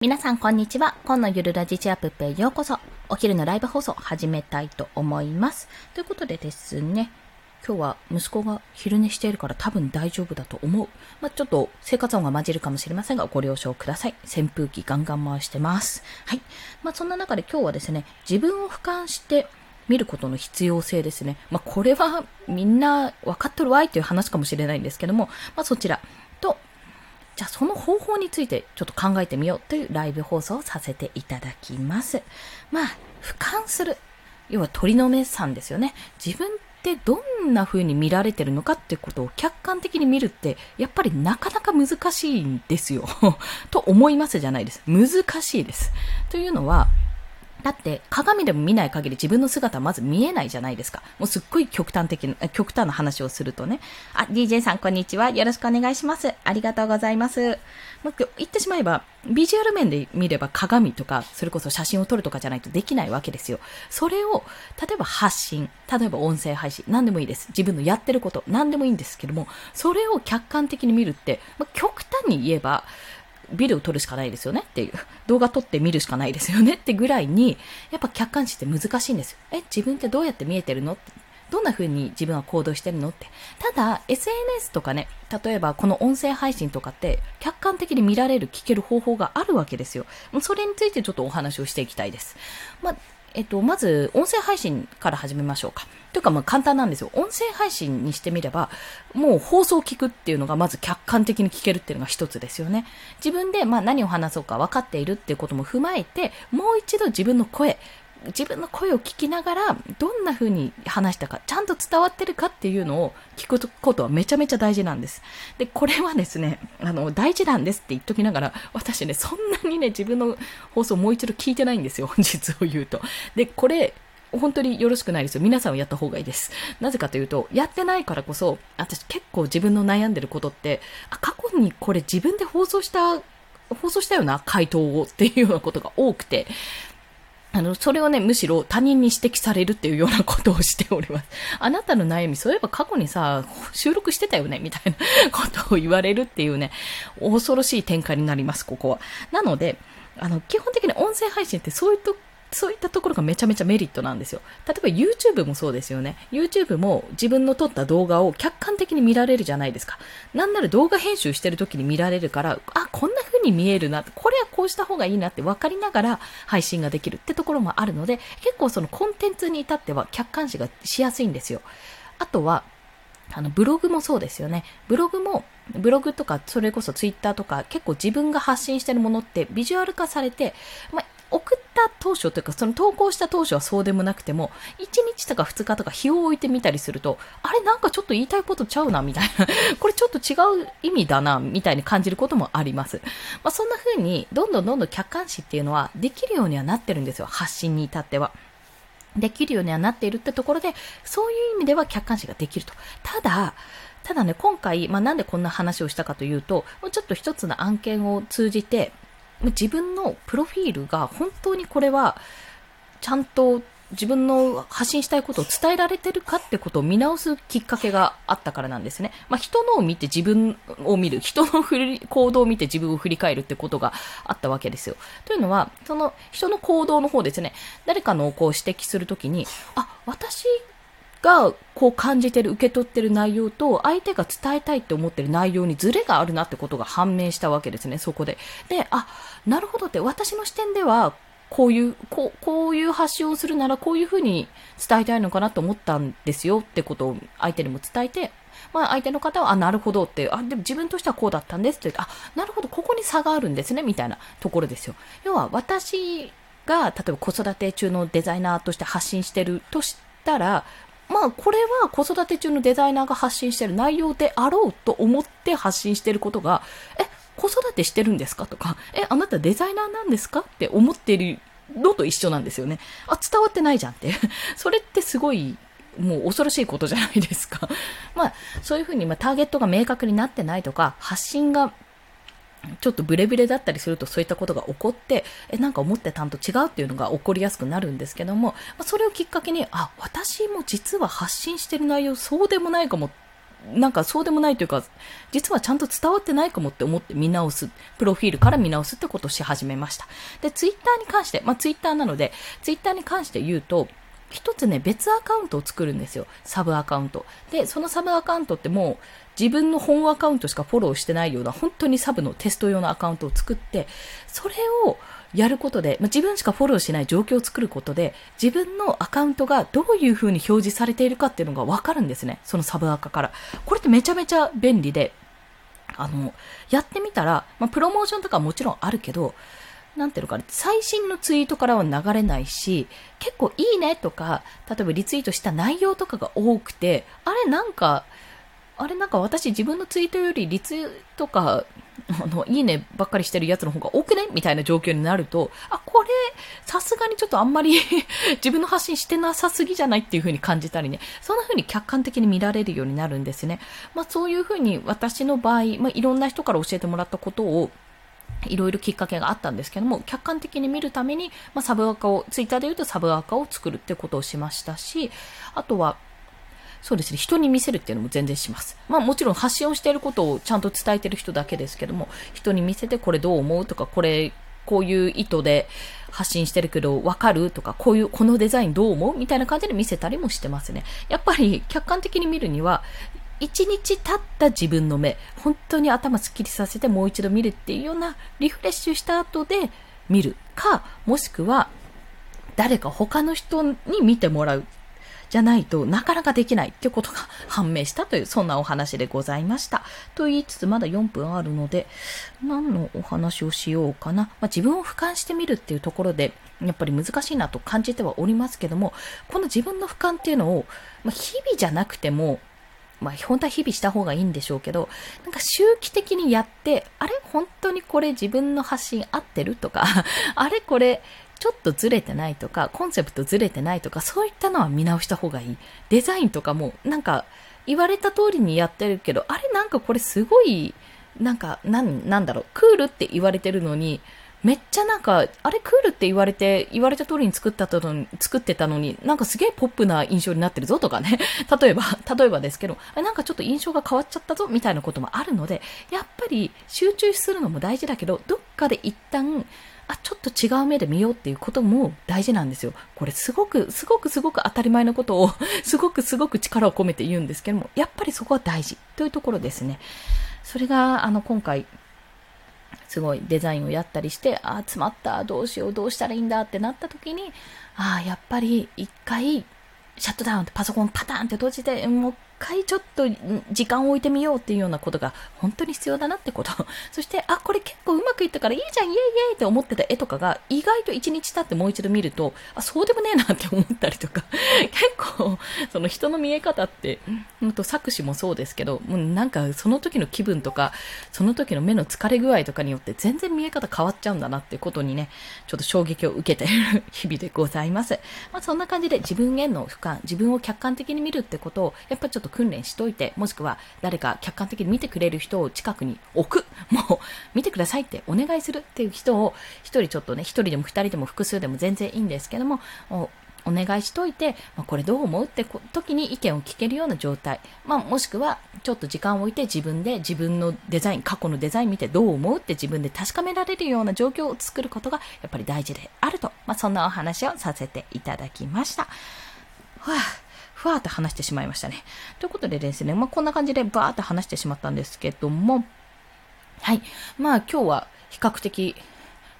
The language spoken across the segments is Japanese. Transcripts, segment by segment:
皆さんこんにちは。今のゆるラジチアップへようこそ。お昼のライブ放送始めたいと思います。ということでですね、今日は息子が昼寝しているから多分大丈夫だと思う。まあ、ちょっと生活音が混じるかもしれませんがご了承ください。扇風機ガンガン回してます。はい。まあ、そんな中で今日はですね、自分を俯瞰して見ることの必要性ですね。まあ、これはみんな分かっとるわいという話かもしれないんですけども、まあ、そちら、じゃあその方法についてちょっと考えてみようというライブ放送をさせていただきます。まあ、俯瞰する。要は鳥の目さんですよね。自分ってどんな風に見られてるのかってことを客観的に見るって、やっぱりなかなか難しいんですよ。と思いますじゃないです。難しいです。というのは、だって鏡でも見ない限り自分の姿はまず見えないじゃないですか。もうすっごい極端的な、極端な話をするとね。あ、DJ さんこんにちは。よろしくお願いします。ありがとうございます。もう言ってしまえば、ビジュアル面で見れば鏡とか、それこそ写真を撮るとかじゃないとできないわけですよ。それを、例えば発信、例えば音声配信、何でもいいです。自分のやってること、何でもいいんですけども、それを客観的に見るって、ま、極端に言えば、ビデオ撮るしかないですよねっていう。動画撮って見るしかないですよねってぐらいに、やっぱ客観視って難しいんですよ。え、自分ってどうやって見えてるのって。どんな風に自分は行動してるのって。ただ、SNS とかね、例えばこの音声配信とかって、客観的に見られる、聞ける方法があるわけですよ。それについてちょっとお話をしていきたいです。まあえっと、まず、音声配信から始めましょうか。というか、まあ、簡単なんですよ。音声配信にしてみれば、もう放送を聞くっていうのが、まず客観的に聞けるっていうのが一つですよね。自分で、まあ、何を話そうか分かっているっていうことも踏まえて、もう一度自分の声、自分の声を聞きながら、どんな風に話したか、ちゃんと伝わってるかっていうのを聞くことはめちゃめちゃ大事なんです。で、これはですね、あの、大事なんですって言っときながら、私ね、そんなにね、自分の放送もう一度聞いてないんですよ、実を言うと。で、これ、本当によろしくないですよ。皆さんはやった方がいいです。なぜかというと、やってないからこそ、私結構自分の悩んでることって、あ、過去にこれ自分で放送した、放送したような回答をっていうようなことが多くて、あの、それをね、むしろ他人に指摘されるっていうようなことをしております。あなたの悩み、そういえば過去にさ、収録してたよねみたいなことを言われるっていうね、恐ろしい展開になります、ここは。なので、あの、基本的に音声配信ってそういうとそういったところがめちゃめちゃメリットなんですよ。例えば YouTube もそうですよね。YouTube も自分の撮った動画を客観的に見られるじゃないですか。なんなら動画編集してる時に見られるから、あ、こんな風に見えるな、これはこうした方がいいなって分かりながら配信ができるってところもあるので、結構そのコンテンツに至っては客観視がしやすいんですよ。あとは、あの、ブログもそうですよね。ブログも、ブログとか、それこそツイッターとか、結構自分が発信してるものってビジュアル化されて、まあ、送った当初というか、その投稿した当初はそうでもなくても、1日とか2日とか日を置いてみたりすると、あれなんかちょっと言いたいことちゃうな、みたいな。これちょっと違う意味だな、みたいに感じることもあります。まあ、そんな風に、どんどんどんどん客観視っていうのはできるようにはなってるんですよ。発信に至っては。できるようにはなっているってところで、そういう意味では客観視ができると。ただ、ただね、今回、まあ、なんでこんな話をしたかというと、もうちょっと一つの案件を通じて、自分のプロフィールが本当にこれは、ちゃんと自分の発信したいことを伝えられてるかってことを見直すきっかけがあったからなんですね。まあ、人のを見て自分を見る、人の行動を見て自分を振り返るってことがあったわけですよ。というのは、その人の行動の方ですね、誰かのをこう指摘するときに、あ、私がこう感じてる、受け取ってる内容と、相手が伝えたいって思ってる内容にズレがあるなってことが判明したわけですね、そこで。で、あ、なるほどって、私の視点では、こういう、こう、こういう発信をするなら、こういうふうに伝えたいのかなと思ったんですよってことを相手にも伝えて、まあ相手の方は、あ、なるほどって、あ、でも自分としてはこうだったんですって言って、あ、なるほど、ここに差があるんですね、みたいなところですよ。要は、私が、例えば子育て中のデザイナーとして発信してるとしたら、まあ、これは子育て中のデザイナーが発信してる内容であろうと思って発信してることが、え、子育てしてるんですかとか、え、あなたデザイナーなんですかって思ってるのと一緒なんですよね。あ、伝わってないじゃんって。それってすごい、もう恐ろしいことじゃないですか。まあ、そういうふうに、まあ、ターゲットが明確になってないとか、発信がちょっとブレブレだったりするとそういったことが起こって、え、なんか思ってたんと違うっていうのが起こりやすくなるんですけども、ま、それをきっかけに、あ、私も実は発信してる内容そうでもないかもなんかそうでもないというか、実はちゃんと伝わってないかもって思って見直す、プロフィールから見直すってことをし始めました。で、ツイッターに関して、まあツイッターなので、ツイッターに関して言うと、一つね、別アカウントを作るんですよ。サブアカウント。で、そのサブアカウントってもう、自分の本アカウントしかフォローしてないような、本当にサブのテスト用のアカウントを作って、それをやることで、まあ、自分しかフォローしない状況を作ることで、自分のアカウントがどういう風に表示されているかっていうのがわかるんですね。そのサブアカから。これってめちゃめちゃ便利で、あの、やってみたら、まあ、プロモーションとかもちろんあるけど、なんていうのかな、最新のツイートからは流れないし、結構いいねとか、例えばリツイートした内容とかが多くて、あれなんか、あれなんか私自分のツイートよりリツイートか、あの、いいねばっかりしてるやつの方が多くねみたいな状況になると、あ、これ、さすがにちょっとあんまり 自分の発信してなさすぎじゃないっていう風に感じたりね、そんな風に客観的に見られるようになるんですね。まあそういう風に私の場合、まあいろんな人から教えてもらったことを、いろいろきっかけがあったんですけども、客観的に見るために、まあ、サブアカを、ツイッターで言うとサブアカを作るってことをしましたし、あとは、そうですね、人に見せるっていうのも全然します。まあもちろん発信をしていることをちゃんと伝えてる人だけですけども、人に見せてこれどう思うとか、これ、こういう意図で発信してるけど、わかるとか、こういう、このデザインどう思うみたいな感じで見せたりもしてますね。やっぱり客観的に見るには、一日経った自分の目、本当に頭すっきりさせてもう一度見るっていうようなリフレッシュした後で見るか、もしくは誰か他の人に見てもらうじゃないとなかなかできないってことが判明したという、そんなお話でございました。と言いつつまだ4分あるので、何のお話をしようかな。まあ、自分を俯瞰してみるっていうところで、やっぱり難しいなと感じてはおりますけども、この自分の俯瞰っていうのを、まあ、日々じゃなくても、まあ、本当は日々した方がいいんでしょうけど、なんか周期的にやって、あれ本当にこれ自分の発信合ってるとか、あれこれちょっとずれてないとか、コンセプトずれてないとか、そういったのは見直した方がいい。デザインとかも、なんか、言われた通りにやってるけど、あれなんかこれすごい、なんか、なん、なんだろう、クールって言われてるのに、めっちゃなんか、あれクールって言われて、言われた通りに作ったの、作ってたのに、なんかすげえポップな印象になってるぞとかね。例えば、例えばですけど、なんかちょっと印象が変わっちゃったぞみたいなこともあるので、やっぱり集中するのも大事だけど、どっかで一旦、あ、ちょっと違う目で見ようっていうことも大事なんですよ。これすごく、すごくすごく当たり前のことを、すごくすごく力を込めて言うんですけども、やっぱりそこは大事というところですね。それが、あの、今回、すごいデザインをやったりして、ああ、詰まった、どうしよう、どうしたらいいんだってなった時に、ああ、やっぱり一回、シャットダウンってパソコンパターンって閉じて、もう回ちょっと時間を置いてみようっていうようなことが本当に必要だなってこと。そして、あ、これ結構うまくいったからいいじゃん、イエイイエイって思ってた絵とかが意外と1日経ってもう一度見ると、あ、そうでもねえなって思ったりとか、結構、その人の見え方って、うんと作詞もそうですけど、もうなんかその時の気分とか、その時の目の疲れ具合とかによって全然見え方変わっちゃうんだなってことにね、ちょっと衝撃を受けている 日々でございます。まあそんな感じで自分への俯瞰、自分を客観的に見るってことを、やっぱちょっとと訓練しといて、もしくは誰か客観的に見てくれる人を近くに置く。もう、見てくださいってお願いするっていう人を、一人ちょっとね、一人でも二人でも複数でも全然いいんですけども、お願いしといて、まあ、これどう思うって時に意見を聞けるような状態。まあ、もしくは、ちょっと時間を置いて自分で自分のデザイン、過去のデザイン見てどう思うって自分で確かめられるような状況を作ることがやっぱり大事であると。まあ、そんなお話をさせていただきました。はあふわーって話してしまいましたね。ということでですね、まあ、こんな感じでバーって話してしまったんですけども、はい。まあ今日は比較的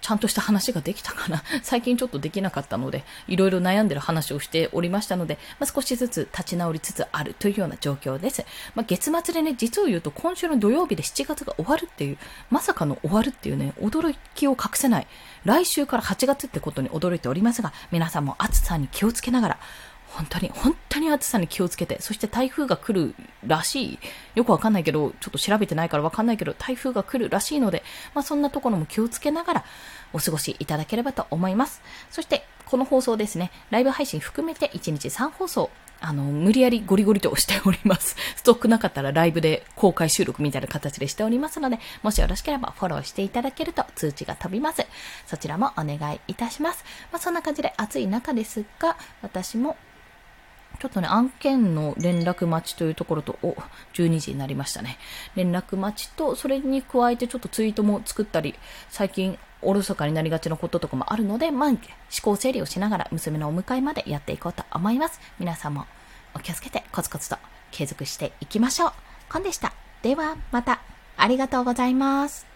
ちゃんとした話ができたかな。最近ちょっとできなかったので、いろいろ悩んでる話をしておりましたので、まあ、少しずつ立ち直りつつあるというような状況です。まあ、月末でね、実を言うと今週の土曜日で7月が終わるっていう、まさかの終わるっていうね、驚きを隠せない。来週から8月ってことに驚いておりますが、皆さんも暑さに気をつけながら、本当に、本当に暑さに気をつけて、そして台風が来るらしい。よくわかんないけど、ちょっと調べてないからわかんないけど、台風が来るらしいので、まあそんなところも気をつけながらお過ごしいただければと思います。そして、この放送ですね、ライブ配信含めて1日3放送、あの、無理やりゴリゴリとしております。ストックなかったらライブで公開収録みたいな形でしておりますので、もしよろしければフォローしていただけると通知が飛びます。そちらもお願いいたします。まあ、そんな感じで暑い中ですが、私もちょっとね、案件の連絡待ちというところと、お、12時になりましたね。連絡待ちと、それに加えてちょっとツイートも作ったり、最近おろそかになりがちなこととかもあるので、まあ、思考整理をしながら娘のお迎えまでやっていこうと思います。皆さんもお気をつけてコツコツと継続していきましょう。コンでした。では、また。ありがとうございます。